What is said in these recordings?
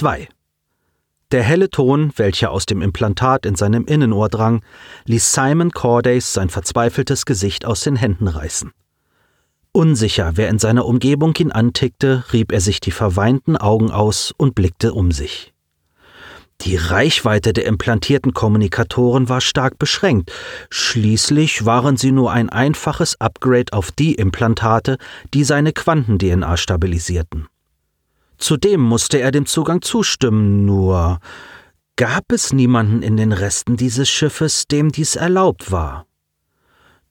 2 Der helle Ton, welcher aus dem Implantat in seinem Innenohr drang, ließ Simon Cordays sein verzweifeltes Gesicht aus den Händen reißen. Unsicher, wer in seiner Umgebung ihn antickte, rieb er sich die verweinten Augen aus und blickte um sich. Die Reichweite der implantierten Kommunikatoren war stark beschränkt. Schließlich waren sie nur ein einfaches Upgrade auf die Implantate, die seine Quanten-DNA stabilisierten. Zudem musste er dem Zugang zustimmen, nur gab es niemanden in den Resten dieses Schiffes, dem dies erlaubt war.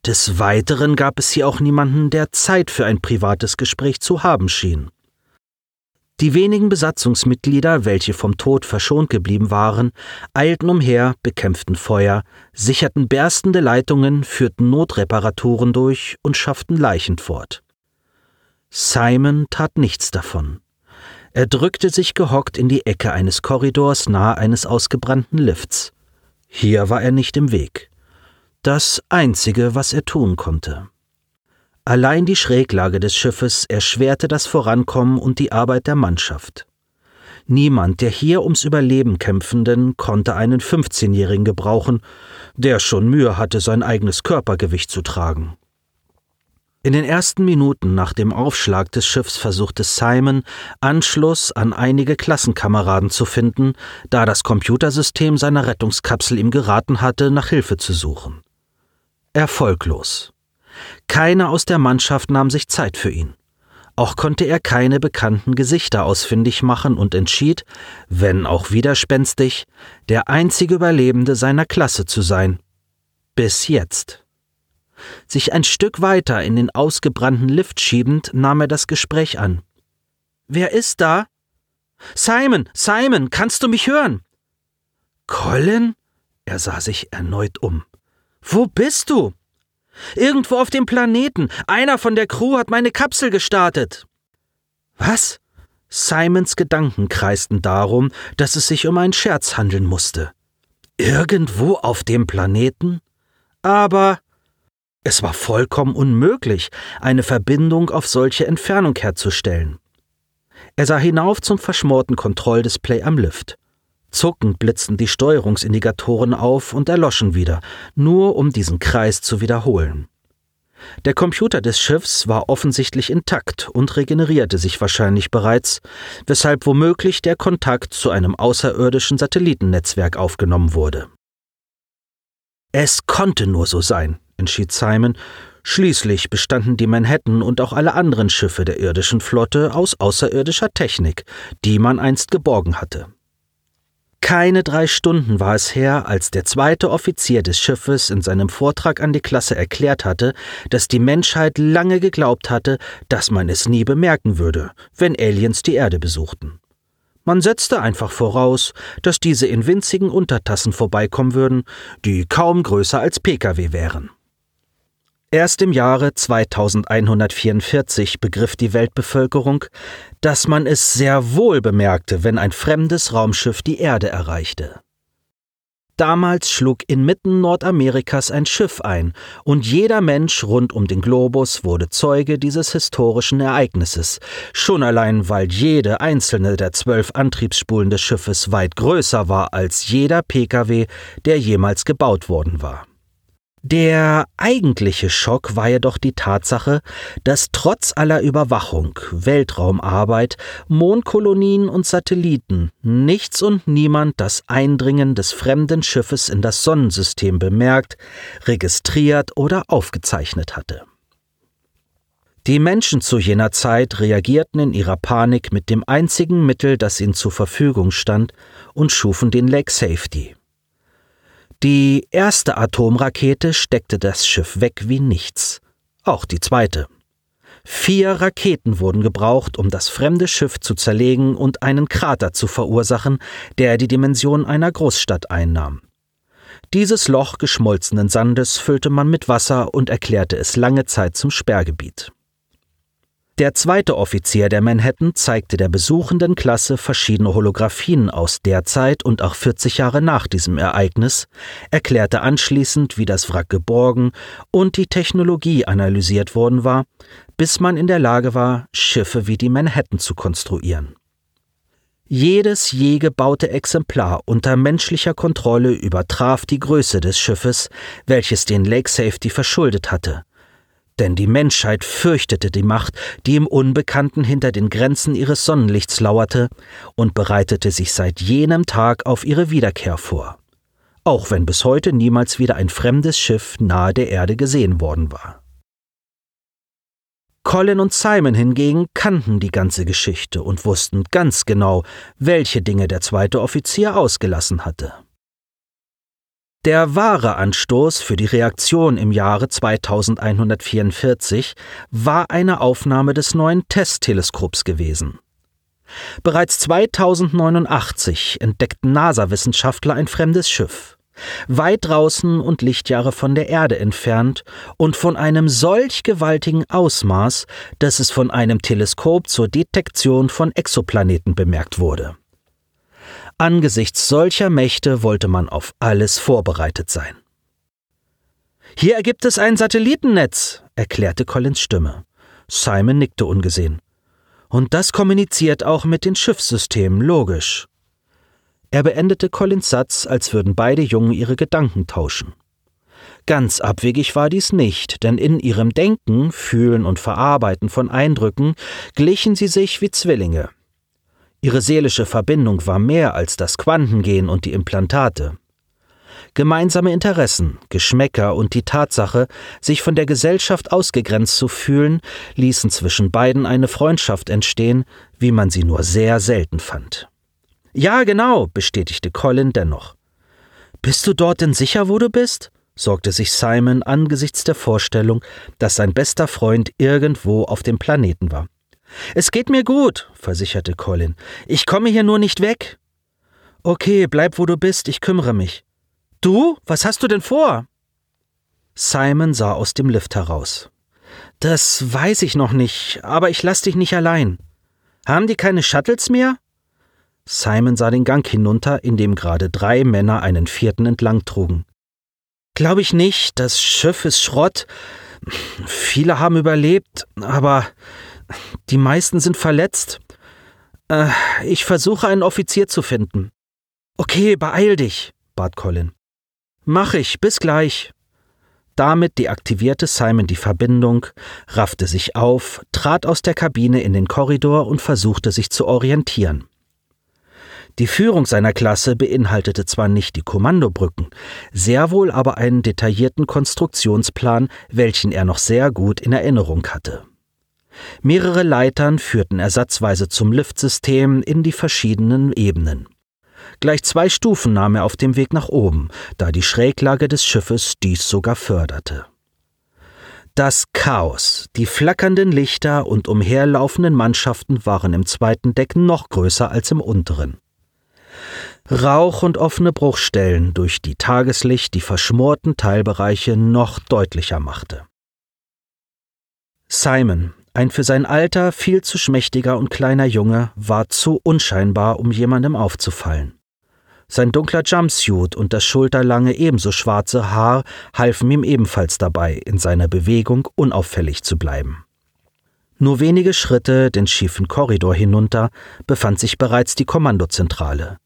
Des Weiteren gab es hier auch niemanden, der Zeit für ein privates Gespräch zu haben schien. Die wenigen Besatzungsmitglieder, welche vom Tod verschont geblieben waren, eilten umher, bekämpften Feuer, sicherten berstende Leitungen, führten Notreparaturen durch und schafften Leichen fort. Simon tat nichts davon. Er drückte sich gehockt in die Ecke eines Korridors nahe eines ausgebrannten Lifts. Hier war er nicht im Weg das Einzige, was er tun konnte. Allein die Schräglage des Schiffes erschwerte das Vorankommen und die Arbeit der Mannschaft. Niemand der hier ums Überleben kämpfenden konnte einen 15-Jährigen gebrauchen, der schon Mühe hatte, sein eigenes Körpergewicht zu tragen. In den ersten Minuten nach dem Aufschlag des Schiffs versuchte Simon, Anschluss an einige Klassenkameraden zu finden, da das Computersystem seiner Rettungskapsel ihm geraten hatte, nach Hilfe zu suchen erfolglos. Keiner aus der Mannschaft nahm sich Zeit für ihn. Auch konnte er keine bekannten Gesichter ausfindig machen und entschied, wenn auch widerspenstig, der einzige Überlebende seiner Klasse zu sein. Bis jetzt. Sich ein Stück weiter in den ausgebrannten Lift schiebend, nahm er das Gespräch an. Wer ist da? Simon, Simon, kannst du mich hören? Colin? Er sah sich erneut um. Wo bist du? Irgendwo auf dem Planeten. Einer von der Crew hat meine Kapsel gestartet. Was? Simons Gedanken kreisten darum, dass es sich um einen Scherz handeln musste. Irgendwo auf dem Planeten? Aber es war vollkommen unmöglich, eine Verbindung auf solche Entfernung herzustellen. Er sah hinauf zum verschmorten Kontrolldisplay am Lift. Zuckend blitzten die Steuerungsindikatoren auf und erloschen wieder, nur um diesen Kreis zu wiederholen. Der Computer des Schiffs war offensichtlich intakt und regenerierte sich wahrscheinlich bereits, weshalb womöglich der Kontakt zu einem außerirdischen Satellitennetzwerk aufgenommen wurde. Es konnte nur so sein, entschied Simon. Schließlich bestanden die Manhattan und auch alle anderen Schiffe der irdischen Flotte aus außerirdischer Technik, die man einst geborgen hatte. Keine drei Stunden war es her, als der zweite Offizier des Schiffes in seinem Vortrag an die Klasse erklärt hatte, dass die Menschheit lange geglaubt hatte, dass man es nie bemerken würde, wenn Aliens die Erde besuchten. Man setzte einfach voraus, dass diese in winzigen Untertassen vorbeikommen würden, die kaum größer als Pkw wären. Erst im Jahre 2144 begriff die Weltbevölkerung, dass man es sehr wohl bemerkte, wenn ein fremdes Raumschiff die Erde erreichte. Damals schlug inmitten Nordamerikas ein Schiff ein, und jeder Mensch rund um den Globus wurde Zeuge dieses historischen Ereignisses, schon allein weil jede einzelne der zwölf Antriebsspulen des Schiffes weit größer war als jeder Pkw, der jemals gebaut worden war. Der eigentliche Schock war jedoch die Tatsache, dass trotz aller Überwachung, Weltraumarbeit, Mondkolonien und Satelliten nichts und niemand das Eindringen des fremden Schiffes in das Sonnensystem bemerkt, registriert oder aufgezeichnet hatte. Die Menschen zu jener Zeit reagierten in ihrer Panik mit dem einzigen Mittel, das ihnen zur Verfügung stand, und schufen den Lake Safety. Die erste Atomrakete steckte das Schiff weg wie nichts. Auch die zweite. Vier Raketen wurden gebraucht, um das fremde Schiff zu zerlegen und einen Krater zu verursachen, der die Dimension einer Großstadt einnahm. Dieses Loch geschmolzenen Sandes füllte man mit Wasser und erklärte es lange Zeit zum Sperrgebiet. Der zweite Offizier der Manhattan zeigte der besuchenden Klasse verschiedene Holographien aus der Zeit und auch 40 Jahre nach diesem Ereignis, erklärte anschließend, wie das Wrack geborgen und die Technologie analysiert worden war, bis man in der Lage war, Schiffe wie die Manhattan zu konstruieren. Jedes je gebaute Exemplar unter menschlicher Kontrolle übertraf die Größe des Schiffes, welches den Lake Safety verschuldet hatte. Denn die Menschheit fürchtete die Macht, die im Unbekannten hinter den Grenzen ihres Sonnenlichts lauerte, und bereitete sich seit jenem Tag auf ihre Wiederkehr vor. Auch wenn bis heute niemals wieder ein fremdes Schiff nahe der Erde gesehen worden war. Colin und Simon hingegen kannten die ganze Geschichte und wussten ganz genau, welche Dinge der zweite Offizier ausgelassen hatte. Der wahre Anstoß für die Reaktion im Jahre 2144 war eine Aufnahme des neuen Testteleskops gewesen. Bereits 2089 entdeckten NASA-Wissenschaftler ein fremdes Schiff weit draußen und Lichtjahre von der Erde entfernt und von einem solch gewaltigen Ausmaß, dass es von einem Teleskop zur Detektion von Exoplaneten bemerkt wurde. Angesichts solcher Mächte wollte man auf alles vorbereitet sein. Hier ergibt es ein Satellitennetz, erklärte Collins Stimme. Simon nickte ungesehen. Und das kommuniziert auch mit den Schiffssystemen, logisch. Er beendete Collins Satz, als würden beide Jungen ihre Gedanken tauschen. Ganz abwegig war dies nicht, denn in ihrem Denken, Fühlen und Verarbeiten von Eindrücken glichen sie sich wie Zwillinge. Ihre seelische Verbindung war mehr als das Quantengehen und die Implantate. Gemeinsame Interessen, Geschmäcker und die Tatsache, sich von der Gesellschaft ausgegrenzt zu fühlen, ließen zwischen beiden eine Freundschaft entstehen, wie man sie nur sehr selten fand. Ja, genau, bestätigte Colin dennoch. Bist du dort denn sicher, wo du bist? sorgte sich Simon angesichts der Vorstellung, dass sein bester Freund irgendwo auf dem Planeten war. Es geht mir gut, versicherte Colin. Ich komme hier nur nicht weg. Okay, bleib wo du bist, ich kümmere mich. Du? Was hast du denn vor? Simon sah aus dem Lift heraus. Das weiß ich noch nicht, aber ich lass dich nicht allein. Haben die keine Shuttles mehr? Simon sah den Gang hinunter, in dem gerade drei Männer einen vierten entlang trugen. Glaube ich nicht, das Schiff ist Schrott. Viele haben überlebt, aber die meisten sind verletzt. Äh, ich versuche einen Offizier zu finden. Okay, beeil dich, bat Colin. Mach ich, bis gleich. Damit deaktivierte Simon die Verbindung, raffte sich auf, trat aus der Kabine in den Korridor und versuchte sich zu orientieren. Die Führung seiner Klasse beinhaltete zwar nicht die Kommandobrücken, sehr wohl aber einen detaillierten Konstruktionsplan, welchen er noch sehr gut in Erinnerung hatte. Mehrere Leitern führten ersatzweise zum Liftsystem in die verschiedenen Ebenen. Gleich zwei Stufen nahm er auf dem Weg nach oben, da die Schräglage des Schiffes dies sogar förderte. Das Chaos, die flackernden Lichter und umherlaufenden Mannschaften waren im zweiten Deck noch größer als im unteren. Rauch und offene Bruchstellen, durch die Tageslicht die verschmorten Teilbereiche noch deutlicher machte. Simon, ein für sein Alter viel zu schmächtiger und kleiner Junge, war zu unscheinbar, um jemandem aufzufallen. Sein dunkler Jumpsuit und das schulterlange ebenso schwarze Haar halfen ihm ebenfalls dabei, in seiner Bewegung unauffällig zu bleiben. Nur wenige Schritte den schiefen Korridor hinunter befand sich bereits die Kommandozentrale.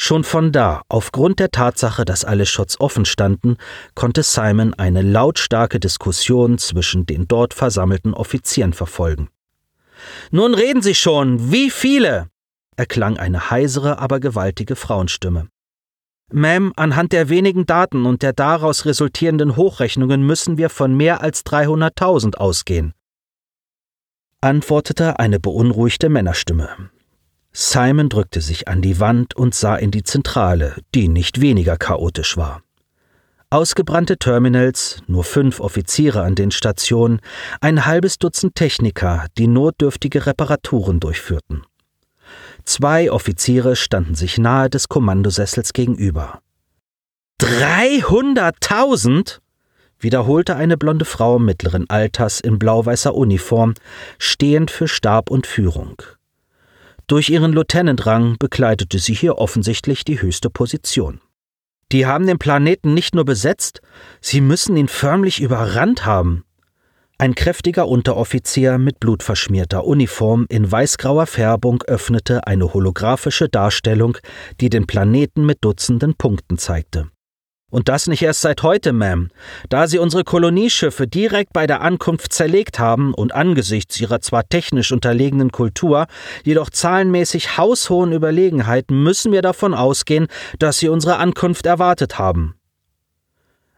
Schon von da, aufgrund der Tatsache, dass alle Shots offen standen, konnte Simon eine lautstarke Diskussion zwischen den dort versammelten Offizieren verfolgen. Nun reden Sie schon, wie viele? erklang eine heisere, aber gewaltige Frauenstimme. Ma'am, anhand der wenigen Daten und der daraus resultierenden Hochrechnungen müssen wir von mehr als 300.000 ausgehen, antwortete eine beunruhigte Männerstimme. Simon drückte sich an die Wand und sah in die Zentrale, die nicht weniger chaotisch war. Ausgebrannte Terminals, nur fünf Offiziere an den Stationen, ein halbes Dutzend Techniker, die notdürftige Reparaturen durchführten. Zwei Offiziere standen sich nahe des Kommandosessels gegenüber. Dreihunderttausend? wiederholte eine blonde Frau mittleren Alters in blau-weißer Uniform, stehend für Stab und Führung. Durch ihren Lieutenant-Rang bekleidete sie hier offensichtlich die höchste Position. Die haben den Planeten nicht nur besetzt, sie müssen ihn förmlich überrannt haben. Ein kräftiger Unteroffizier mit blutverschmierter Uniform in weißgrauer Färbung öffnete eine holographische Darstellung, die den Planeten mit Dutzenden Punkten zeigte. Und das nicht erst seit heute, Ma'am. Da Sie unsere Kolonieschiffe direkt bei der Ankunft zerlegt haben und angesichts ihrer zwar technisch unterlegenen Kultur, jedoch zahlenmäßig haushohen Überlegenheiten müssen wir davon ausgehen, dass Sie unsere Ankunft erwartet haben.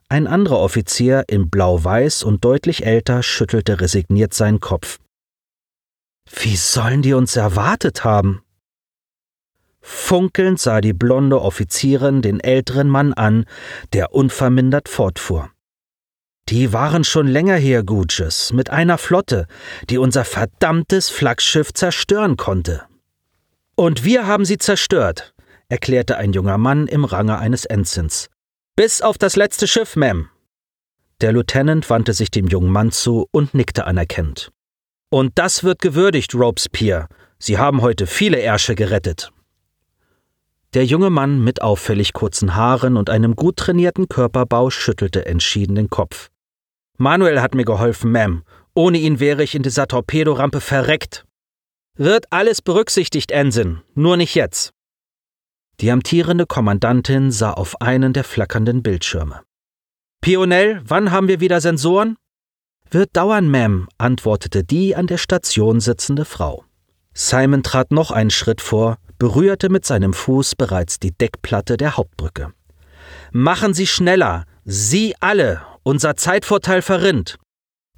Ein anderer Offizier in blau-weiß und deutlich älter schüttelte resigniert seinen Kopf. Wie sollen die uns erwartet haben? Funkelnd sah die blonde Offizierin den älteren Mann an, der unvermindert fortfuhr. Die waren schon länger hier, Guges, mit einer Flotte, die unser verdammtes Flaggschiff zerstören konnte. Und wir haben sie zerstört, erklärte ein junger Mann im Range eines Ensigns. Bis auf das letzte Schiff, Ma'am. Der Lieutenant wandte sich dem jungen Mann zu und nickte anerkennend. Und das wird gewürdigt, Robespierre. Sie haben heute viele Ärsche gerettet. Der junge Mann mit auffällig kurzen Haaren und einem gut trainierten Körperbau schüttelte entschieden den Kopf. Manuel hat mir geholfen, Ma'am. Ohne ihn wäre ich in dieser Torpedorampe verreckt. Wird alles berücksichtigt, Ensign, nur nicht jetzt. Die amtierende Kommandantin sah auf einen der flackernden Bildschirme. Pionell, wann haben wir wieder Sensoren? Wird dauern, Ma'am, antwortete die an der Station sitzende Frau. Simon trat noch einen Schritt vor, berührte mit seinem Fuß bereits die Deckplatte der Hauptbrücke. Machen Sie schneller! Sie alle! Unser Zeitvorteil verrinnt!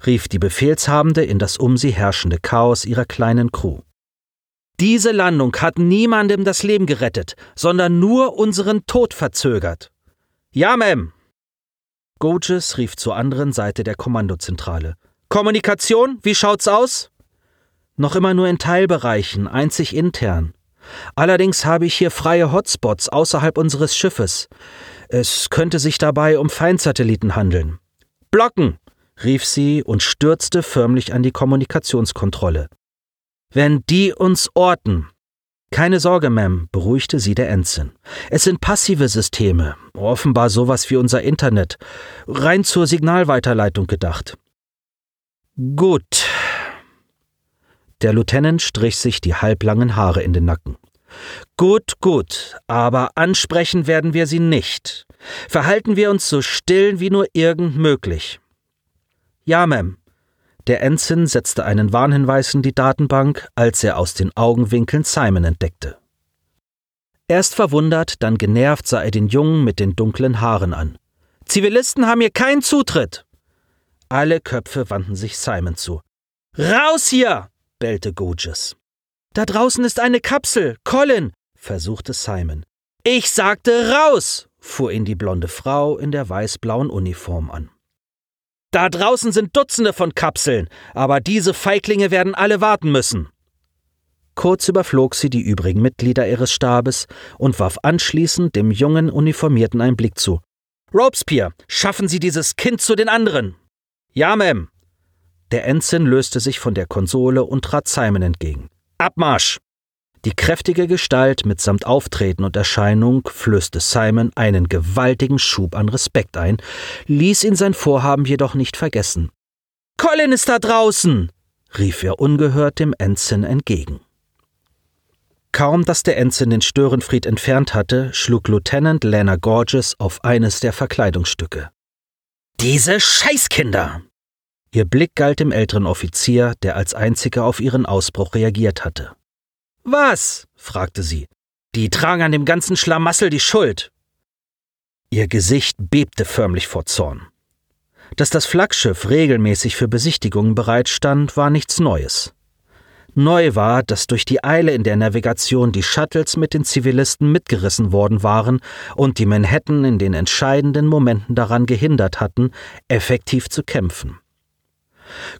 rief die Befehlshabende in das um sie herrschende Chaos ihrer kleinen Crew. Diese Landung hat niemandem das Leben gerettet, sondern nur unseren Tod verzögert. Ja, Ma'am. Goges rief zur anderen Seite der Kommandozentrale. Kommunikation, wie schaut's aus? Noch immer nur in Teilbereichen, einzig intern. Allerdings habe ich hier freie Hotspots außerhalb unseres Schiffes. Es könnte sich dabei um Feindsatelliten handeln. Blocken! rief sie und stürzte förmlich an die Kommunikationskontrolle. Wenn die uns orten. Keine Sorge, Ma'am, beruhigte sie der Ensign. Es sind passive Systeme, offenbar sowas wie unser Internet, rein zur Signalweiterleitung gedacht. Gut. Der Lieutenant strich sich die halblangen Haare in den Nacken. Gut, gut, aber ansprechen werden wir sie nicht. Verhalten wir uns so still wie nur irgend möglich. Ja, Ma'am, der Ensign setzte einen Warnhinweis in die Datenbank, als er aus den Augenwinkeln Simon entdeckte. Erst verwundert, dann genervt sah er den Jungen mit den dunklen Haaren an. Zivilisten haben hier keinen Zutritt! Alle Köpfe wandten sich Simon zu. Raus hier! Bellte Goges. Da draußen ist eine Kapsel. Colin! versuchte Simon. Ich sagte raus! fuhr ihn die blonde Frau in der weißblauen Uniform an. Da draußen sind Dutzende von Kapseln, aber diese Feiglinge werden alle warten müssen. Kurz überflog sie die übrigen Mitglieder ihres Stabes und warf anschließend dem jungen Uniformierten einen Blick zu. Robespierre, schaffen Sie dieses Kind zu den anderen. Ja, Ma'am. Der Ensign löste sich von der Konsole und trat Simon entgegen. Abmarsch! Die kräftige Gestalt mitsamt Auftreten und Erscheinung flößte Simon einen gewaltigen Schub an Respekt ein, ließ ihn sein Vorhaben jedoch nicht vergessen. Colin ist da draußen! rief er ungehört dem Ensign entgegen. Kaum, dass der Ensign den Störenfried entfernt hatte, schlug Lieutenant Lana Gorges auf eines der Verkleidungsstücke. Diese Scheißkinder! Ihr Blick galt dem älteren Offizier, der als einziger auf ihren Ausbruch reagiert hatte. Was? fragte sie. Die tragen an dem ganzen Schlamassel die Schuld. Ihr Gesicht bebte förmlich vor Zorn. Dass das Flaggschiff regelmäßig für Besichtigungen bereitstand, war nichts Neues. Neu war, dass durch die Eile in der Navigation die Shuttles mit den Zivilisten mitgerissen worden waren und die Manhattan in den entscheidenden Momenten daran gehindert hatten, effektiv zu kämpfen.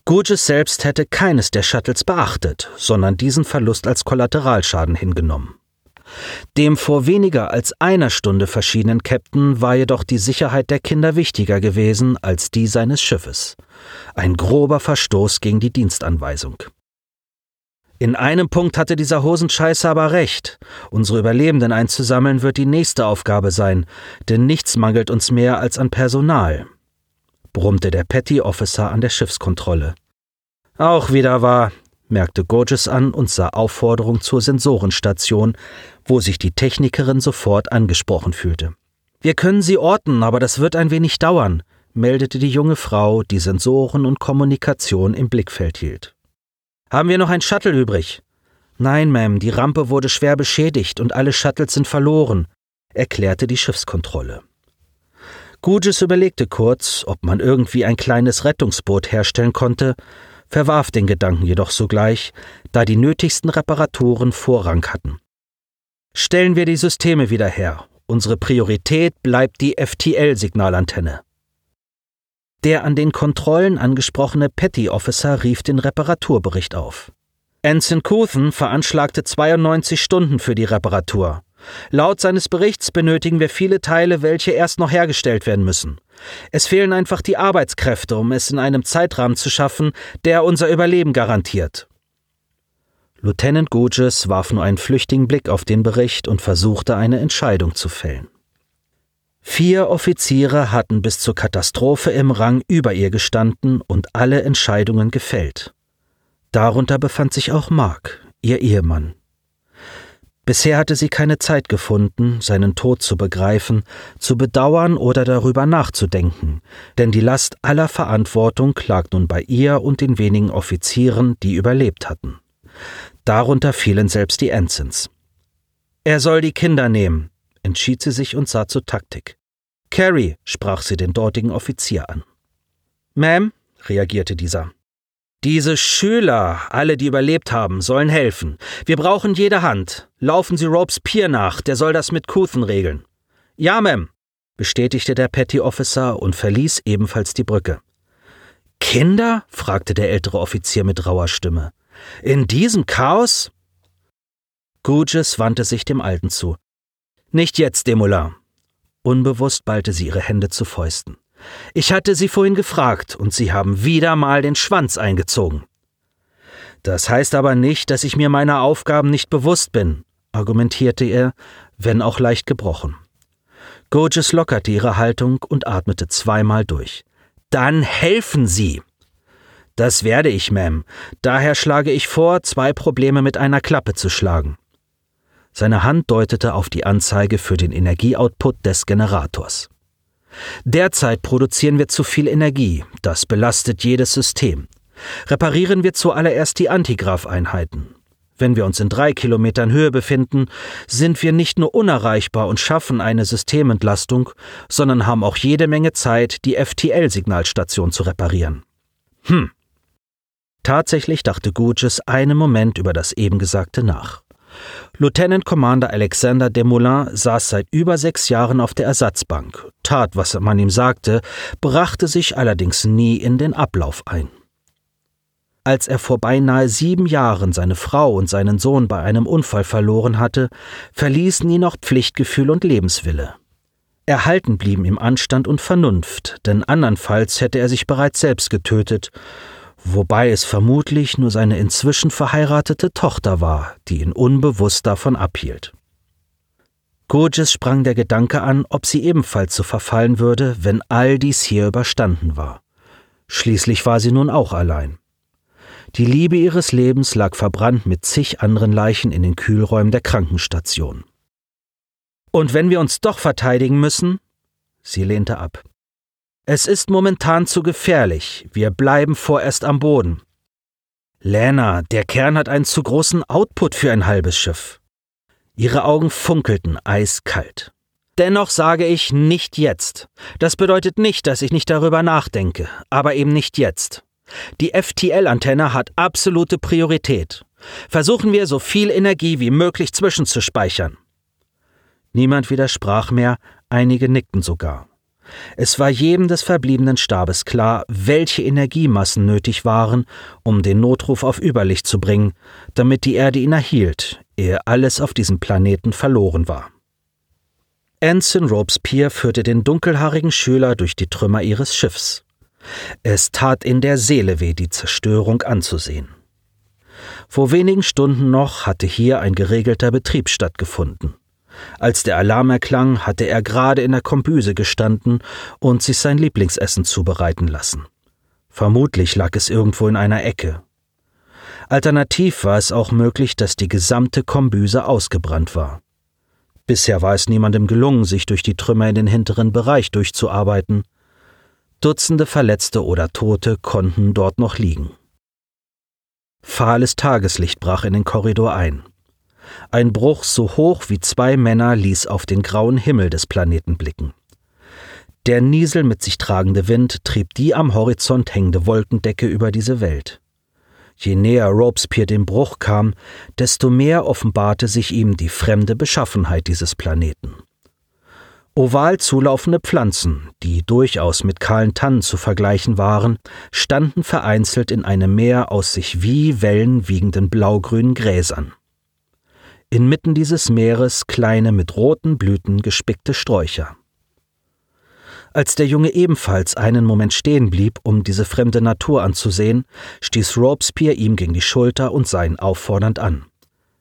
Gurgis selbst hätte keines der Shuttles beachtet, sondern diesen Verlust als Kollateralschaden hingenommen. Dem vor weniger als einer Stunde verschiedenen Captain war jedoch die Sicherheit der Kinder wichtiger gewesen als die seines Schiffes. Ein grober Verstoß gegen die Dienstanweisung. In einem Punkt hatte dieser Hosenscheißer aber recht. Unsere Überlebenden einzusammeln wird die nächste Aufgabe sein, denn nichts mangelt uns mehr als an Personal. Brummte der Petty Officer an der Schiffskontrolle. Auch wieder wahr, merkte Gorges an und sah Aufforderung zur Sensorenstation, wo sich die Technikerin sofort angesprochen fühlte. Wir können sie orten, aber das wird ein wenig dauern, meldete die junge Frau, die Sensoren und Kommunikation im Blickfeld hielt. Haben wir noch ein Shuttle übrig? Nein, Ma'am, die Rampe wurde schwer beschädigt und alle Shuttles sind verloren, erklärte die Schiffskontrolle. Gugis überlegte kurz, ob man irgendwie ein kleines Rettungsboot herstellen konnte, verwarf den Gedanken jedoch sogleich, da die nötigsten Reparaturen Vorrang hatten. Stellen wir die Systeme wieder her. Unsere Priorität bleibt die FTL-Signalantenne. Der an den Kontrollen angesprochene Petty Officer rief den Reparaturbericht auf. Ensign Couthen veranschlagte 92 Stunden für die Reparatur. Laut seines Berichts benötigen wir viele Teile, welche erst noch hergestellt werden müssen. Es fehlen einfach die Arbeitskräfte, um es in einem Zeitrahmen zu schaffen, der unser Überleben garantiert. Lieutenant Gouges warf nur einen flüchtigen Blick auf den Bericht und versuchte eine Entscheidung zu fällen. Vier Offiziere hatten bis zur Katastrophe im Rang über ihr gestanden und alle Entscheidungen gefällt. Darunter befand sich auch Mark, ihr Ehemann. Bisher hatte sie keine Zeit gefunden, seinen Tod zu begreifen, zu bedauern oder darüber nachzudenken, denn die Last aller Verantwortung lag nun bei ihr und den wenigen Offizieren, die überlebt hatten. Darunter fielen selbst die Ensigns. Er soll die Kinder nehmen, entschied sie sich und sah zur Taktik. Carrie, sprach sie den dortigen Offizier an. Ma'am, reagierte dieser. Diese Schüler, alle, die überlebt haben, sollen helfen. Wir brauchen jede Hand. Laufen Sie Ropes Pier nach, der soll das mit Couthen regeln. Ja, Ma'am, bestätigte der Petty Officer und verließ ebenfalls die Brücke. Kinder? fragte der ältere Offizier mit rauer Stimme. In diesem Chaos? Gouges wandte sich dem Alten zu. Nicht jetzt, Demoulin. Unbewusst ballte sie ihre Hände zu Fäusten. Ich hatte Sie vorhin gefragt, und Sie haben wieder mal den Schwanz eingezogen. Das heißt aber nicht, dass ich mir meiner Aufgaben nicht bewusst bin, argumentierte er, wenn auch leicht gebrochen. Gorges lockerte ihre Haltung und atmete zweimal durch. Dann helfen Sie! Das werde ich, Ma'am. Daher schlage ich vor, zwei Probleme mit einer Klappe zu schlagen. Seine Hand deutete auf die Anzeige für den Energieoutput des Generators. Derzeit produzieren wir zu viel Energie, das belastet jedes System. Reparieren wir zuallererst die Antigraph-Einheiten. Wenn wir uns in drei Kilometern Höhe befinden, sind wir nicht nur unerreichbar und schaffen eine Systementlastung, sondern haben auch jede Menge Zeit, die FTL-Signalstation zu reparieren. Hm. Tatsächlich dachte Gouges einen Moment über das eben Gesagte nach. Lieutenant Commander Alexander Desmoulins saß seit über sechs Jahren auf der Ersatzbank, tat, was man ihm sagte, brachte sich allerdings nie in den Ablauf ein. Als er vor beinahe sieben Jahren seine Frau und seinen Sohn bei einem Unfall verloren hatte, verließen ihn noch Pflichtgefühl und Lebenswille. Erhalten blieben ihm Anstand und Vernunft, denn andernfalls hätte er sich bereits selbst getötet, wobei es vermutlich nur seine inzwischen verheiratete Tochter war, die ihn unbewusst davon abhielt. Gurgis sprang der Gedanke an, ob sie ebenfalls so verfallen würde, wenn all dies hier überstanden war. Schließlich war sie nun auch allein. Die Liebe ihres Lebens lag verbrannt mit zig anderen Leichen in den Kühlräumen der Krankenstation. Und wenn wir uns doch verteidigen müssen? Sie lehnte ab. Es ist momentan zu gefährlich. Wir bleiben vorerst am Boden. Lena, der Kern hat einen zu großen Output für ein halbes Schiff. Ihre Augen funkelten eiskalt. Dennoch sage ich nicht jetzt. Das bedeutet nicht, dass ich nicht darüber nachdenke, aber eben nicht jetzt. Die FTL-Antenne hat absolute Priorität. Versuchen wir, so viel Energie wie möglich zwischenzuspeichern. Niemand widersprach mehr, einige nickten sogar. Es war jedem des verbliebenen Stabes klar, welche Energiemassen nötig waren, um den Notruf auf Überlicht zu bringen, damit die Erde ihn erhielt, ehe alles auf diesem Planeten verloren war. Anson Robespierre führte den dunkelhaarigen Schüler durch die Trümmer ihres Schiffs. Es tat in der Seele weh, die Zerstörung anzusehen. Vor wenigen Stunden noch hatte hier ein geregelter Betrieb stattgefunden. Als der Alarm erklang, hatte er gerade in der Kombüse gestanden und sich sein Lieblingsessen zubereiten lassen. Vermutlich lag es irgendwo in einer Ecke. Alternativ war es auch möglich, dass die gesamte Kombüse ausgebrannt war. Bisher war es niemandem gelungen, sich durch die Trümmer in den hinteren Bereich durchzuarbeiten. Dutzende Verletzte oder Tote konnten dort noch liegen. Fahles Tageslicht brach in den Korridor ein. Ein Bruch so hoch wie zwei Männer ließ auf den grauen Himmel des Planeten blicken. Der Niesel mit sich tragende Wind trieb die am Horizont hängende Wolkendecke über diese Welt. Je näher Robespierre dem Bruch kam, desto mehr offenbarte sich ihm die fremde Beschaffenheit dieses Planeten. Oval zulaufende Pflanzen, die durchaus mit kahlen Tannen zu vergleichen waren, standen vereinzelt in einem Meer aus sich wie Wellen wiegenden blaugrünen Gräsern. Inmitten dieses Meeres kleine mit roten Blüten gespickte Sträucher. Als der Junge ebenfalls einen Moment stehen blieb, um diese fremde Natur anzusehen, stieß Robespierre ihm gegen die Schulter und sah ihn auffordernd an.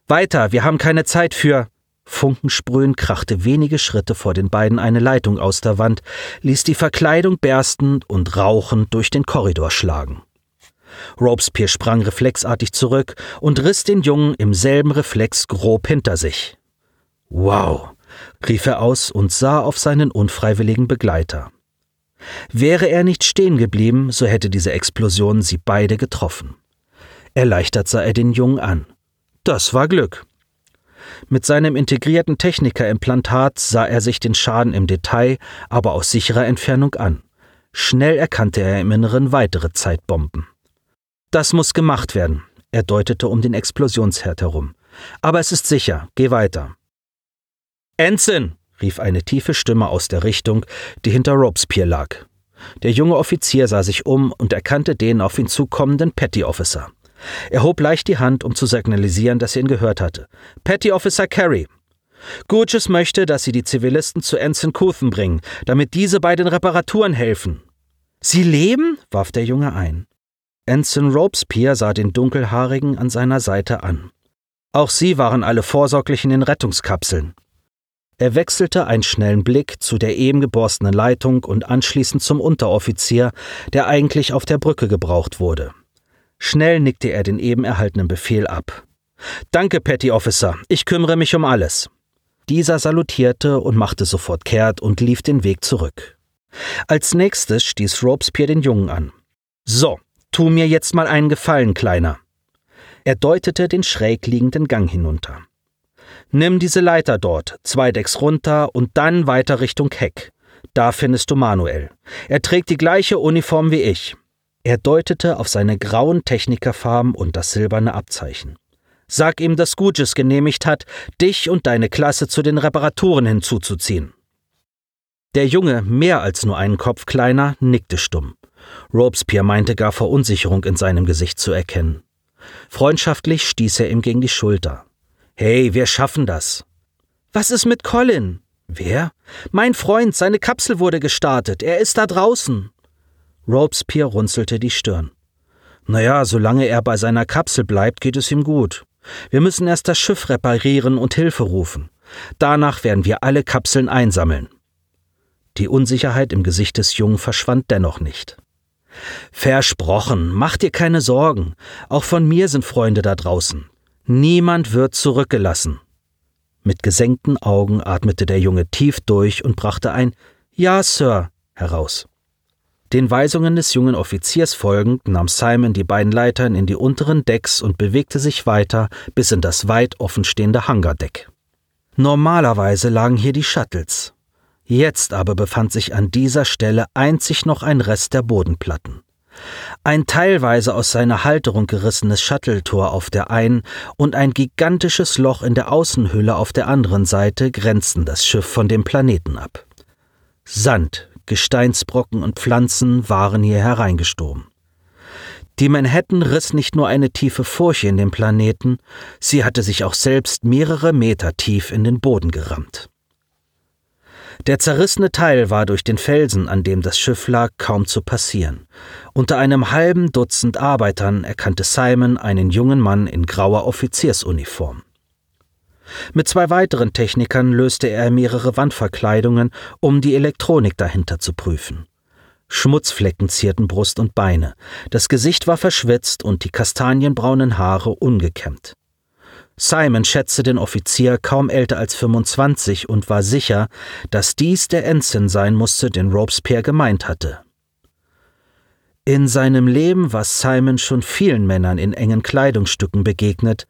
Weiter, wir haben keine Zeit für. Funkensprühend krachte wenige Schritte vor den beiden eine Leitung aus der Wand, ließ die Verkleidung bersten und rauchend durch den Korridor schlagen. Robespierre sprang reflexartig zurück und riss den Jungen im selben Reflex grob hinter sich. Wow, rief er aus und sah auf seinen unfreiwilligen Begleiter. Wäre er nicht stehen geblieben, so hätte diese Explosion sie beide getroffen. Erleichtert sah er den Jungen an. Das war Glück. Mit seinem integrierten Technikerimplantat sah er sich den Schaden im Detail, aber aus sicherer Entfernung an. Schnell erkannte er im Inneren weitere Zeitbomben. Das muss gemacht werden. Er deutete um den Explosionsherd herum. Aber es ist sicher. Geh weiter. Ensign! rief eine tiefe Stimme aus der Richtung, die hinter Robespierre lag. Der junge Offizier sah sich um und erkannte den auf ihn zukommenden Petty Officer. Er hob leicht die Hand, um zu signalisieren, dass er ihn gehört hatte. Petty Officer Carey. Gurges möchte, dass Sie die Zivilisten zu Ensign Couthen bringen, damit diese bei den Reparaturen helfen. Sie leben? warf der Junge ein. Ensign Robespierre sah den Dunkelhaarigen an seiner Seite an. Auch sie waren alle vorsorglich in den Rettungskapseln. Er wechselte einen schnellen Blick zu der eben geborstenen Leitung und anschließend zum Unteroffizier, der eigentlich auf der Brücke gebraucht wurde. Schnell nickte er den eben erhaltenen Befehl ab. Danke, Petty Officer, ich kümmere mich um alles. Dieser salutierte und machte sofort kehrt und lief den Weg zurück. Als nächstes stieß Robespierre den Jungen an. So, Tu mir jetzt mal einen Gefallen, Kleiner. Er deutete den schräg liegenden Gang hinunter. Nimm diese Leiter dort, zwei Decks runter und dann weiter Richtung Heck. Da findest du Manuel. Er trägt die gleiche Uniform wie ich. Er deutete auf seine grauen Technikerfarben und das silberne Abzeichen. Sag ihm, dass Gutes genehmigt hat, dich und deine Klasse zu den Reparaturen hinzuzuziehen. Der Junge, mehr als nur einen Kopf kleiner, nickte stumm. Robespierre meinte gar Verunsicherung in seinem Gesicht zu erkennen. Freundschaftlich stieß er ihm gegen die Schulter. Hey, wir schaffen das. Was ist mit Colin? Wer? Mein Freund, seine Kapsel wurde gestartet. Er ist da draußen. Robespierre runzelte die Stirn. Naja, solange er bei seiner Kapsel bleibt, geht es ihm gut. Wir müssen erst das Schiff reparieren und Hilfe rufen. Danach werden wir alle Kapseln einsammeln. Die Unsicherheit im Gesicht des Jungen verschwand dennoch nicht. Versprochen, mach dir keine Sorgen. Auch von mir sind Freunde da draußen. Niemand wird zurückgelassen. Mit gesenkten Augen atmete der Junge tief durch und brachte ein Ja, Sir heraus. Den Weisungen des jungen Offiziers folgend nahm Simon die beiden Leitern in die unteren Decks und bewegte sich weiter bis in das weit offenstehende Hangardeck. Normalerweise lagen hier die Shuttles. Jetzt aber befand sich an dieser Stelle einzig noch ein Rest der Bodenplatten. Ein teilweise aus seiner Halterung gerissenes Shuttle-Tor auf der einen und ein gigantisches Loch in der Außenhülle auf der anderen Seite grenzten das Schiff von dem Planeten ab. Sand, Gesteinsbrocken und Pflanzen waren hier hereingestoben. Die Manhattan riss nicht nur eine tiefe Furche in den Planeten, sie hatte sich auch selbst mehrere Meter tief in den Boden gerammt. Der zerrissene Teil war durch den Felsen, an dem das Schiff lag, kaum zu passieren. Unter einem halben Dutzend Arbeitern erkannte Simon einen jungen Mann in grauer Offiziersuniform. Mit zwei weiteren Technikern löste er mehrere Wandverkleidungen, um die Elektronik dahinter zu prüfen. Schmutzflecken zierten Brust und Beine, das Gesicht war verschwitzt und die kastanienbraunen Haare ungekämmt. Simon schätzte den Offizier kaum älter als 25 und war sicher, dass dies der Ensign sein musste, den Robespierre gemeint hatte. In seinem Leben war Simon schon vielen Männern in engen Kleidungsstücken begegnet,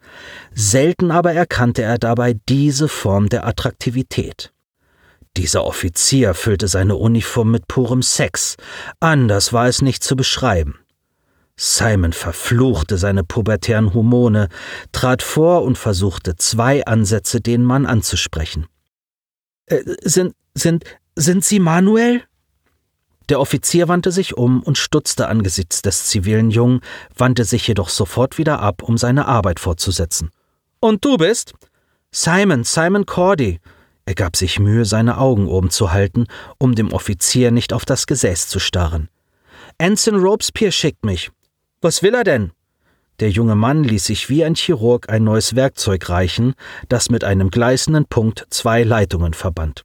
selten aber erkannte er dabei diese Form der Attraktivität. Dieser Offizier füllte seine Uniform mit purem Sex, anders war es nicht zu beschreiben. Simon verfluchte seine pubertären Hormone, trat vor und versuchte zwei Ansätze, den Mann anzusprechen. Äh, sind, sind, sind Sie Manuel? Der Offizier wandte sich um und stutzte angesichts des zivilen Jungen, wandte sich jedoch sofort wieder ab, um seine Arbeit fortzusetzen. Und du bist? Simon, Simon Cordy. Er gab sich Mühe, seine Augen oben zu halten, um dem Offizier nicht auf das Gesäß zu starren. Anson Robespierre schickt mich. Was will er denn? Der junge Mann ließ sich wie ein Chirurg ein neues Werkzeug reichen, das mit einem gleißenden Punkt zwei Leitungen verband.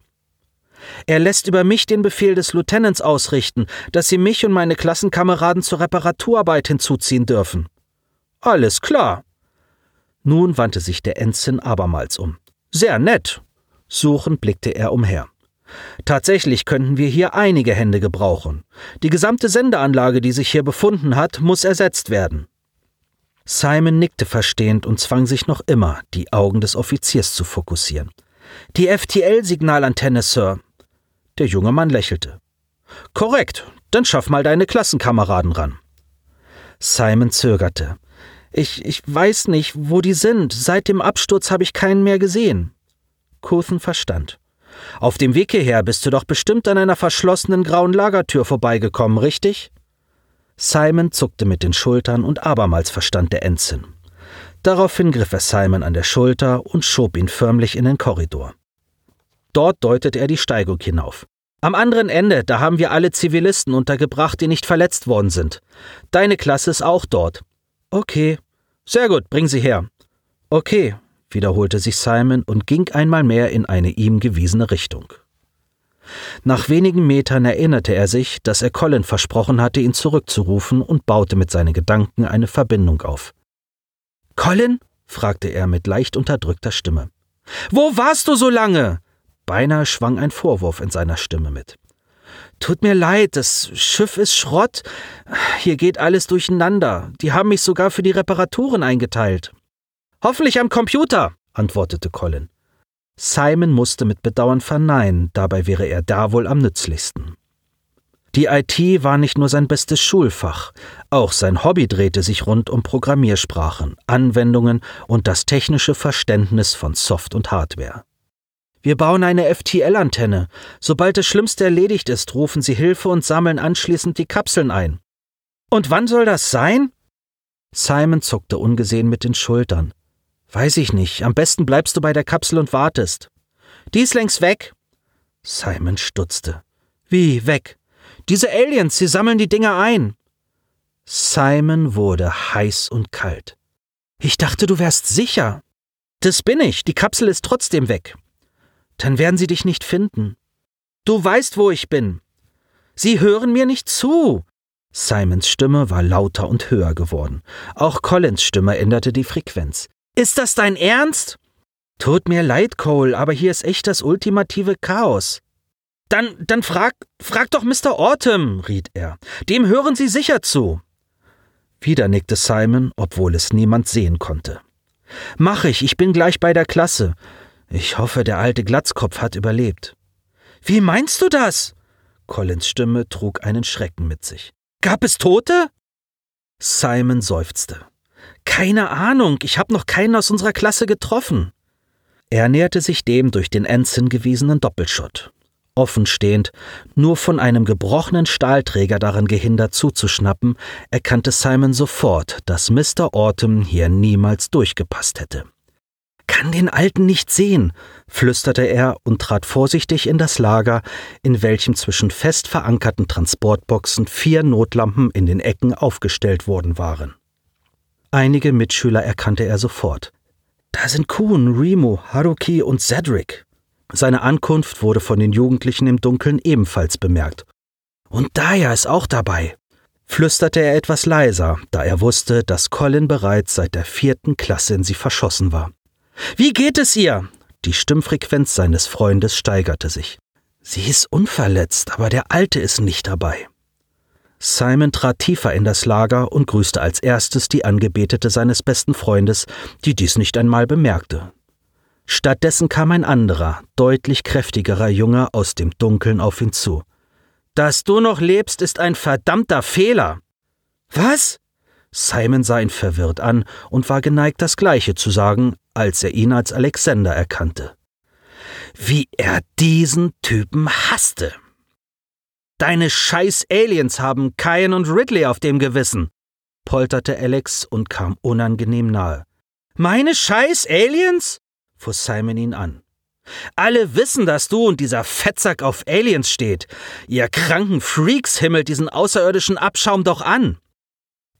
Er lässt über mich den Befehl des Lieutenants ausrichten, dass Sie mich und meine Klassenkameraden zur Reparaturarbeit hinzuziehen dürfen. Alles klar. Nun wandte sich der Ensign abermals um. Sehr nett. Suchend blickte er umher. Tatsächlich könnten wir hier einige Hände gebrauchen. Die gesamte Sendeanlage, die sich hier befunden hat, muss ersetzt werden. Simon nickte verstehend und zwang sich noch immer, die Augen des Offiziers zu fokussieren. Die FTL-Signalantenne, Sir, der junge Mann lächelte. Korrekt, dann schaff mal deine Klassenkameraden ran. Simon zögerte. Ich, ich weiß nicht, wo die sind. Seit dem Absturz habe ich keinen mehr gesehen. Kuthen verstand. Auf dem Weg hierher bist du doch bestimmt an einer verschlossenen grauen Lagertür vorbeigekommen, richtig? Simon zuckte mit den Schultern und abermals verstand der Ensign. Daraufhin griff er Simon an der Schulter und schob ihn förmlich in den Korridor. Dort deutet er die Steigung hinauf. Am anderen Ende, da haben wir alle Zivilisten untergebracht, die nicht verletzt worden sind. Deine Klasse ist auch dort. Okay. Sehr gut, bring sie her. Okay, wiederholte sich Simon und ging einmal mehr in eine ihm gewiesene Richtung. Nach wenigen Metern erinnerte er sich, dass er Colin versprochen hatte, ihn zurückzurufen und baute mit seinen Gedanken eine Verbindung auf. Colin? fragte er mit leicht unterdrückter Stimme. Wo warst du so lange? Beinahe schwang ein Vorwurf in seiner Stimme mit. Tut mir leid, das Schiff ist Schrott. Hier geht alles durcheinander. Die haben mich sogar für die Reparaturen eingeteilt. Hoffentlich am Computer, antwortete Colin. Simon musste mit Bedauern verneinen, dabei wäre er da wohl am nützlichsten. Die IT war nicht nur sein bestes Schulfach, auch sein Hobby drehte sich rund um Programmiersprachen, Anwendungen und das technische Verständnis von Soft und Hardware. Wir bauen eine FTL-Antenne. Sobald das Schlimmste erledigt ist, rufen Sie Hilfe und sammeln anschließend die Kapseln ein. Und wann soll das sein? Simon zuckte ungesehen mit den Schultern. Weiß ich nicht. Am besten bleibst du bei der Kapsel und wartest. Die ist längst weg. Simon stutzte. Wie weg? Diese Aliens, sie sammeln die Dinger ein. Simon wurde heiß und kalt. Ich dachte, du wärst sicher. Das bin ich. Die Kapsel ist trotzdem weg. Dann werden sie dich nicht finden. Du weißt, wo ich bin. Sie hören mir nicht zu. Simons Stimme war lauter und höher geworden. Auch Collins Stimme änderte die Frequenz. Ist das dein Ernst? Tut mir leid, Cole, aber hier ist echt das ultimative Chaos. Dann, dann frag, frag doch Mr. Autumn, riet er. Dem hören Sie sicher zu. Wieder nickte Simon, obwohl es niemand sehen konnte. Mach ich, ich bin gleich bei der Klasse. Ich hoffe, der alte Glatzkopf hat überlebt. Wie meinst du das? Collins Stimme trug einen Schrecken mit sich. Gab es Tote? Simon seufzte. Keine Ahnung, ich habe noch keinen aus unserer Klasse getroffen. Er näherte sich dem durch den Ensign gewiesenen Doppelschott. Offenstehend, nur von einem gebrochenen Stahlträger daran gehindert zuzuschnappen, erkannte Simon sofort, dass Mr. Autumn hier niemals durchgepasst hätte kann den Alten nicht sehen, flüsterte er und trat vorsichtig in das Lager, in welchem zwischen fest verankerten Transportboxen vier Notlampen in den Ecken aufgestellt worden waren. Einige Mitschüler erkannte er sofort. Da sind Kuhn, Remo, Haruki und Cedric. Seine Ankunft wurde von den Jugendlichen im Dunkeln ebenfalls bemerkt. Und Daya ist auch dabei, flüsterte er etwas leiser, da er wusste, dass Colin bereits seit der vierten Klasse in sie verschossen war. Wie geht es ihr? Die Stimmfrequenz seines Freundes steigerte sich. Sie ist unverletzt, aber der Alte ist nicht dabei. Simon trat tiefer in das Lager und grüßte als erstes die Angebetete seines besten Freundes, die dies nicht einmal bemerkte. Stattdessen kam ein anderer, deutlich kräftigerer Junge aus dem Dunkeln auf ihn zu. Dass du noch lebst, ist ein verdammter Fehler. Was? Simon sah ihn verwirrt an und war geneigt, das Gleiche zu sagen, als er ihn als Alexander erkannte. Wie er diesen Typen hasste. Deine scheiß Aliens haben Kyan und Ridley auf dem Gewissen, polterte Alex und kam unangenehm nahe. Meine scheiß Aliens? fuhr Simon ihn an. Alle wissen, dass du und dieser Fettsack auf Aliens steht. Ihr kranken Freaks himmelt diesen außerirdischen Abschaum doch an.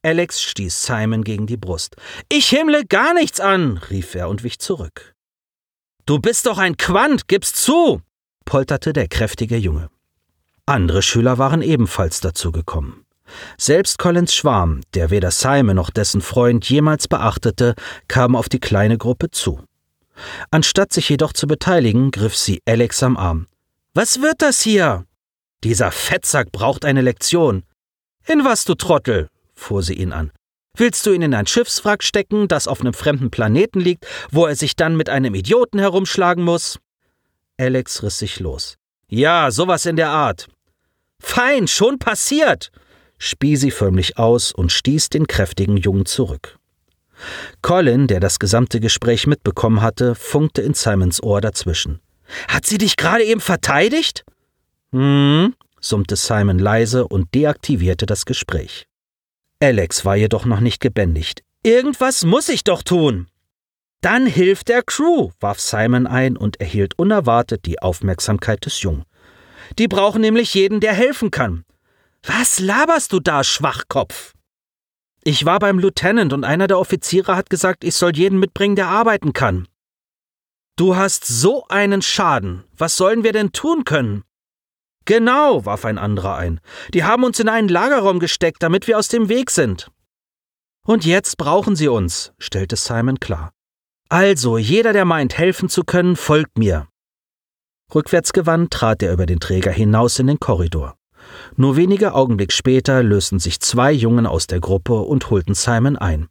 Alex stieß Simon gegen die Brust. Ich himmle gar nichts an, rief er und wich zurück. Du bist doch ein Quant, gib's zu, polterte der kräftige Junge. Andere Schüler waren ebenfalls dazugekommen. Selbst Collins Schwarm, der weder Simon noch dessen Freund jemals beachtete, kam auf die kleine Gruppe zu. Anstatt sich jedoch zu beteiligen, griff sie Alex am Arm. Was wird das hier? Dieser Fettsack braucht eine Lektion. In was, du Trottel? fuhr sie ihn an. Willst du ihn in ein Schiffswrack stecken, das auf einem fremden Planeten liegt, wo er sich dann mit einem Idioten herumschlagen muss? Alex riss sich los. Ja, sowas in der Art. Fein, schon passiert! spie sie förmlich aus und stieß den kräftigen Jungen zurück. Colin, der das gesamte Gespräch mitbekommen hatte, funkte in Simons Ohr dazwischen. Hat sie dich gerade eben verteidigt? Hm, summte Simon leise und deaktivierte das Gespräch. Alex war jedoch noch nicht gebändigt. Irgendwas muss ich doch tun. Dann hilf der Crew, warf Simon ein und erhielt unerwartet die Aufmerksamkeit des Jungen. Die brauchen nämlich jeden, der helfen kann. Was laberst du da, Schwachkopf? Ich war beim Lieutenant und einer der Offiziere hat gesagt, ich soll jeden mitbringen, der arbeiten kann. Du hast so einen Schaden. Was sollen wir denn tun können? Genau, warf ein anderer ein. Die haben uns in einen Lagerraum gesteckt, damit wir aus dem Weg sind. Und jetzt brauchen sie uns, stellte Simon klar. Also, jeder, der meint, helfen zu können, folgt mir. Rückwärtsgewandt trat er über den Träger hinaus in den Korridor. Nur wenige Augenblick später lösten sich zwei Jungen aus der Gruppe und holten Simon ein.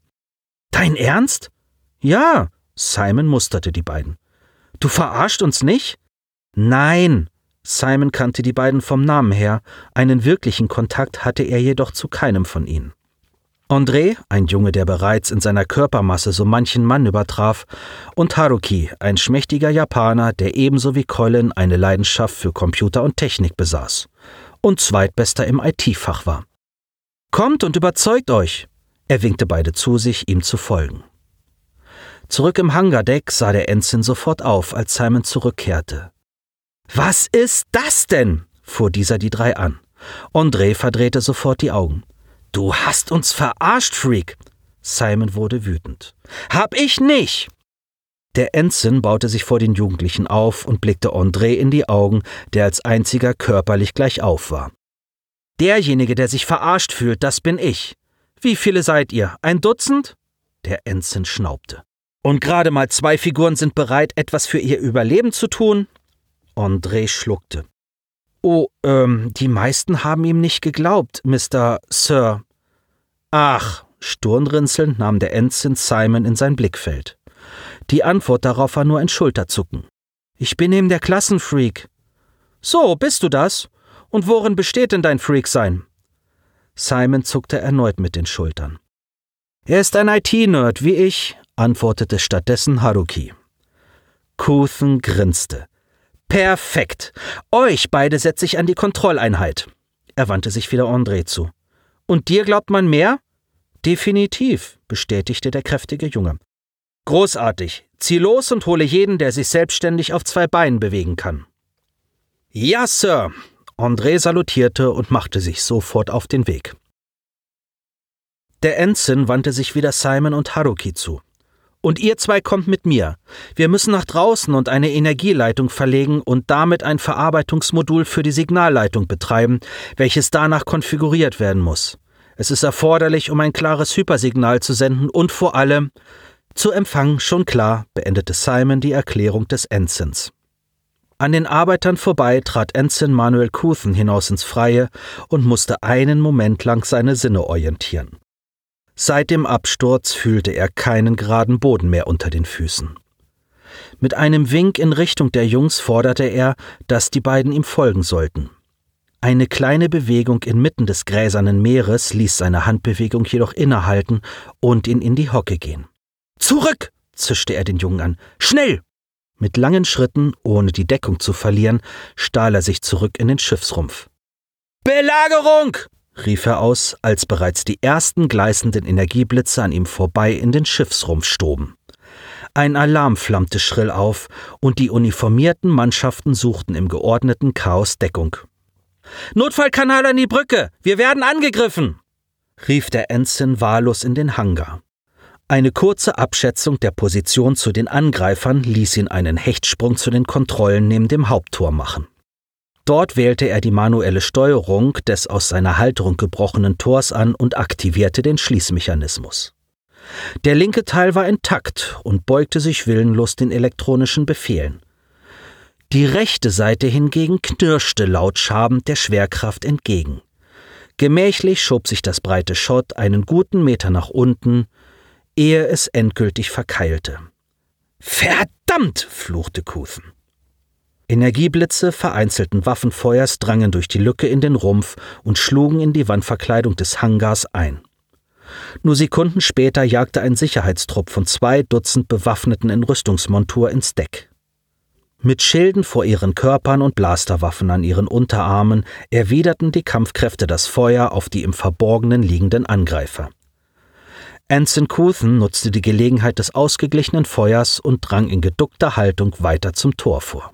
Dein Ernst? Ja, Simon musterte die beiden. Du verarscht uns nicht? Nein. Simon kannte die beiden vom Namen her, einen wirklichen Kontakt hatte er jedoch zu keinem von ihnen. André, ein Junge, der bereits in seiner Körpermasse so manchen Mann übertraf, und Haruki, ein schmächtiger Japaner, der ebenso wie Colin eine Leidenschaft für Computer und Technik besaß und zweitbester im IT-Fach war. Kommt und überzeugt euch! Er winkte beide zu sich, ihm zu folgen. Zurück im Hangardeck sah der Ensign sofort auf, als Simon zurückkehrte. Was ist das denn? fuhr dieser die drei an. André verdrehte sofort die Augen. Du hast uns verarscht, Freak! Simon wurde wütend. Hab ich nicht! Der Ensign baute sich vor den Jugendlichen auf und blickte André in die Augen, der als einziger körperlich gleich auf war. Derjenige, der sich verarscht fühlt, das bin ich. Wie viele seid ihr? Ein Dutzend? Der Ensign schnaubte. Und gerade mal zwei Figuren sind bereit, etwas für ihr Überleben zu tun? André schluckte. Oh, ähm, die meisten haben ihm nicht geglaubt, Mr. Sir. Ach, stirnrunzelnd nahm der Ensign Simon in sein Blickfeld. Die Antwort darauf war nur ein Schulterzucken. Ich bin eben der Klassenfreak. So, bist du das? Und worin besteht denn dein Freak-Sein? Simon zuckte erneut mit den Schultern. Er ist ein IT-Nerd wie ich, antwortete stattdessen Haruki. Kuthen grinste. Perfekt. Euch beide setze ich an die Kontrolleinheit. Er wandte sich wieder André zu. Und dir glaubt man mehr? Definitiv, bestätigte der kräftige Junge. Großartig. Zieh los und hole jeden, der sich selbstständig auf zwei Beinen bewegen kann. Ja, Sir. André salutierte und machte sich sofort auf den Weg. Der Ensign wandte sich wieder Simon und Haruki zu. Und ihr zwei kommt mit mir. Wir müssen nach draußen und eine Energieleitung verlegen und damit ein Verarbeitungsmodul für die Signalleitung betreiben, welches danach konfiguriert werden muss. Es ist erforderlich, um ein klares Hypersignal zu senden und vor allem zu empfangen, schon klar, beendete Simon die Erklärung des Ensigns. An den Arbeitern vorbei trat Ensign Manuel Couthen hinaus ins Freie und musste einen Moment lang seine Sinne orientieren. Seit dem Absturz fühlte er keinen geraden Boden mehr unter den Füßen. Mit einem Wink in Richtung der Jungs forderte er, dass die beiden ihm folgen sollten. Eine kleine Bewegung inmitten des gräsernen Meeres ließ seine Handbewegung jedoch innehalten und ihn in die Hocke gehen. Zurück! zischte er den Jungen an. Schnell! Mit langen Schritten, ohne die Deckung zu verlieren, stahl er sich zurück in den Schiffsrumpf. Belagerung! Rief er aus, als bereits die ersten gleißenden Energieblitze an ihm vorbei in den Schiffsrumpf stoben. Ein Alarm flammte schrill auf, und die uniformierten Mannschaften suchten im geordneten Chaos Deckung. Notfallkanal an die Brücke! Wir werden angegriffen! rief der Ensign wahllos in den Hangar. Eine kurze Abschätzung der Position zu den Angreifern ließ ihn einen Hechtsprung zu den Kontrollen neben dem Haupttor machen. Dort wählte er die manuelle Steuerung des aus seiner Halterung gebrochenen Tors an und aktivierte den Schließmechanismus. Der linke Teil war intakt und beugte sich willenlos den elektronischen Befehlen. Die rechte Seite hingegen knirschte laut schabend der Schwerkraft entgegen. Gemächlich schob sich das breite Schott einen guten Meter nach unten, ehe es endgültig verkeilte. Verdammt! fluchte Couthen. Energieblitze vereinzelten Waffenfeuers drangen durch die Lücke in den Rumpf und schlugen in die Wandverkleidung des Hangars ein. Nur Sekunden später jagte ein Sicherheitstrupp von zwei Dutzend Bewaffneten in Rüstungsmontur ins Deck. Mit Schilden vor ihren Körpern und Blasterwaffen an ihren Unterarmen erwiderten die Kampfkräfte das Feuer auf die im Verborgenen liegenden Angreifer. Anson Couthen nutzte die Gelegenheit des ausgeglichenen Feuers und drang in geduckter Haltung weiter zum Tor vor.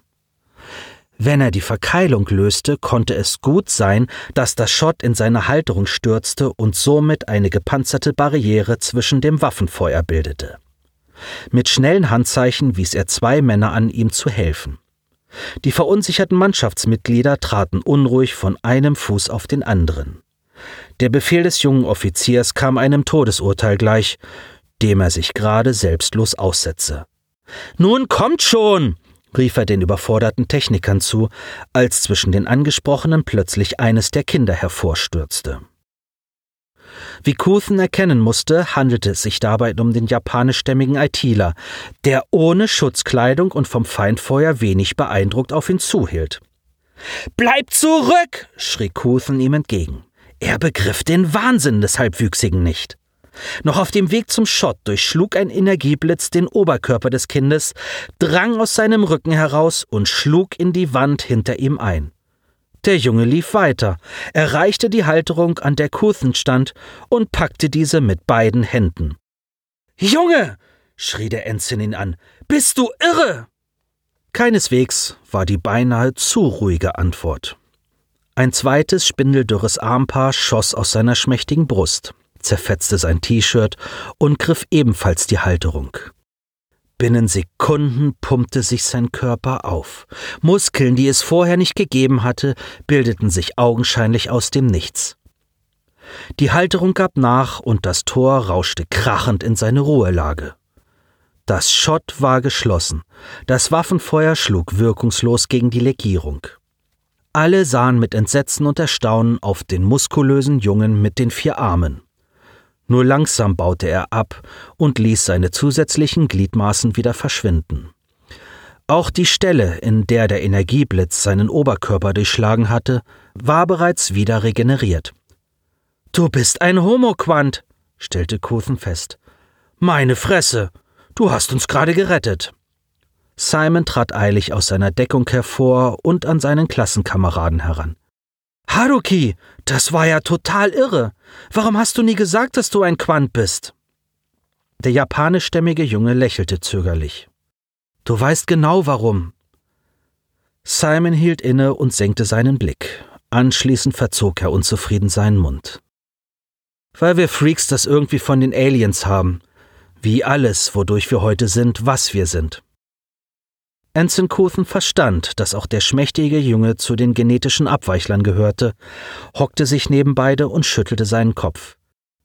Wenn er die Verkeilung löste, konnte es gut sein, dass das Schott in seine Halterung stürzte und somit eine gepanzerte Barriere zwischen dem Waffenfeuer bildete. Mit schnellen Handzeichen wies er zwei Männer an, ihm zu helfen. Die verunsicherten Mannschaftsmitglieder traten unruhig von einem Fuß auf den anderen. Der Befehl des jungen Offiziers kam einem Todesurteil gleich, dem er sich gerade selbstlos aussetze. Nun kommt schon! Rief er den überforderten Technikern zu, als zwischen den Angesprochenen plötzlich eines der Kinder hervorstürzte. Wie Couthen erkennen musste, handelte es sich dabei um den japanischstämmigen ITler, der ohne Schutzkleidung und vom Feindfeuer wenig beeindruckt auf ihn zuhielt. Bleib zurück! schrie Couthen ihm entgegen. Er begriff den Wahnsinn des Halbwüchsigen nicht. Noch auf dem Weg zum Schott durchschlug ein Energieblitz den Oberkörper des Kindes, drang aus seinem Rücken heraus und schlug in die Wand hinter ihm ein. Der Junge lief weiter, erreichte die Halterung, an der Kuthen stand, und packte diese mit beiden Händen. Junge! schrie der Ensign ihn an. Bist du irre? Keineswegs war die beinahe zu ruhige Antwort. Ein zweites spindeldürres Armpaar schoss aus seiner schmächtigen Brust zerfetzte sein T-Shirt und griff ebenfalls die Halterung. Binnen Sekunden pumpte sich sein Körper auf. Muskeln, die es vorher nicht gegeben hatte, bildeten sich augenscheinlich aus dem Nichts. Die Halterung gab nach und das Tor rauschte krachend in seine Ruhelage. Das Schott war geschlossen, das Waffenfeuer schlug wirkungslos gegen die Legierung. Alle sahen mit Entsetzen und Erstaunen auf den muskulösen Jungen mit den vier Armen. Nur langsam baute er ab und ließ seine zusätzlichen Gliedmaßen wieder verschwinden. Auch die Stelle, in der der Energieblitz seinen Oberkörper durchschlagen hatte, war bereits wieder regeneriert. Du bist ein Homoquant, stellte Kuthen fest. Meine Fresse, du hast uns gerade gerettet. Simon trat eilig aus seiner Deckung hervor und an seinen Klassenkameraden heran. Haruki, das war ja total irre. Warum hast du nie gesagt, dass du ein Quant bist? Der japanischstämmige Junge lächelte zögerlich. Du weißt genau warum. Simon hielt inne und senkte seinen Blick. Anschließend verzog er unzufrieden seinen Mund. Weil wir Freaks das irgendwie von den Aliens haben. Wie alles, wodurch wir heute sind, was wir sind. Couthen verstand, dass auch der schmächtige Junge zu den genetischen Abweichlern gehörte, hockte sich neben beide und schüttelte seinen Kopf.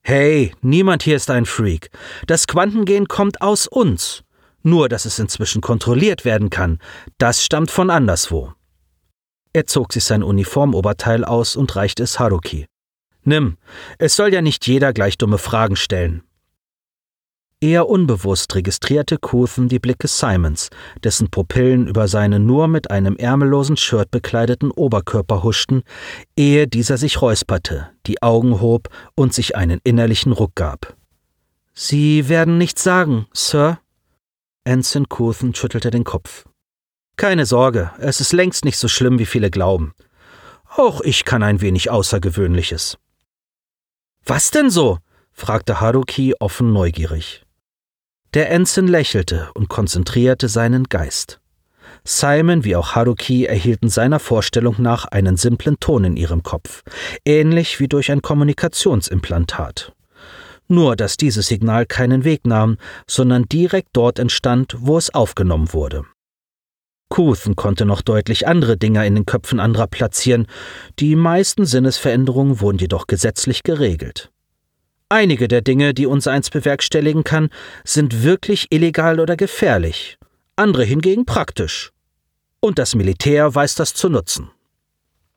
Hey, niemand hier ist ein Freak. Das Quantengehen kommt aus uns. Nur, dass es inzwischen kontrolliert werden kann, das stammt von anderswo. Er zog sich sein Uniformoberteil aus und reichte es Haruki. Nimm, es soll ja nicht jeder gleich dumme Fragen stellen. Eher unbewusst registrierte Couthen die Blicke Simons, dessen Pupillen über seinen nur mit einem ärmellosen Shirt bekleideten Oberkörper huschten, ehe dieser sich räusperte, die Augen hob und sich einen innerlichen Ruck gab. Sie werden nichts sagen, Sir? Ensign Couthen schüttelte den Kopf. Keine Sorge, es ist längst nicht so schlimm, wie viele glauben. Auch ich kann ein wenig Außergewöhnliches. Was denn so? fragte Haruki offen neugierig. Der Ensign lächelte und konzentrierte seinen Geist. Simon wie auch Haruki erhielten seiner Vorstellung nach einen simplen Ton in ihrem Kopf, ähnlich wie durch ein Kommunikationsimplantat. Nur dass dieses Signal keinen Weg nahm, sondern direkt dort entstand, wo es aufgenommen wurde. Couthen konnte noch deutlich andere Dinger in den Köpfen anderer platzieren, die meisten Sinnesveränderungen wurden jedoch gesetzlich geregelt. Einige der Dinge, die uns eins bewerkstelligen kann, sind wirklich illegal oder gefährlich, andere hingegen praktisch. Und das Militär weiß das zu nutzen.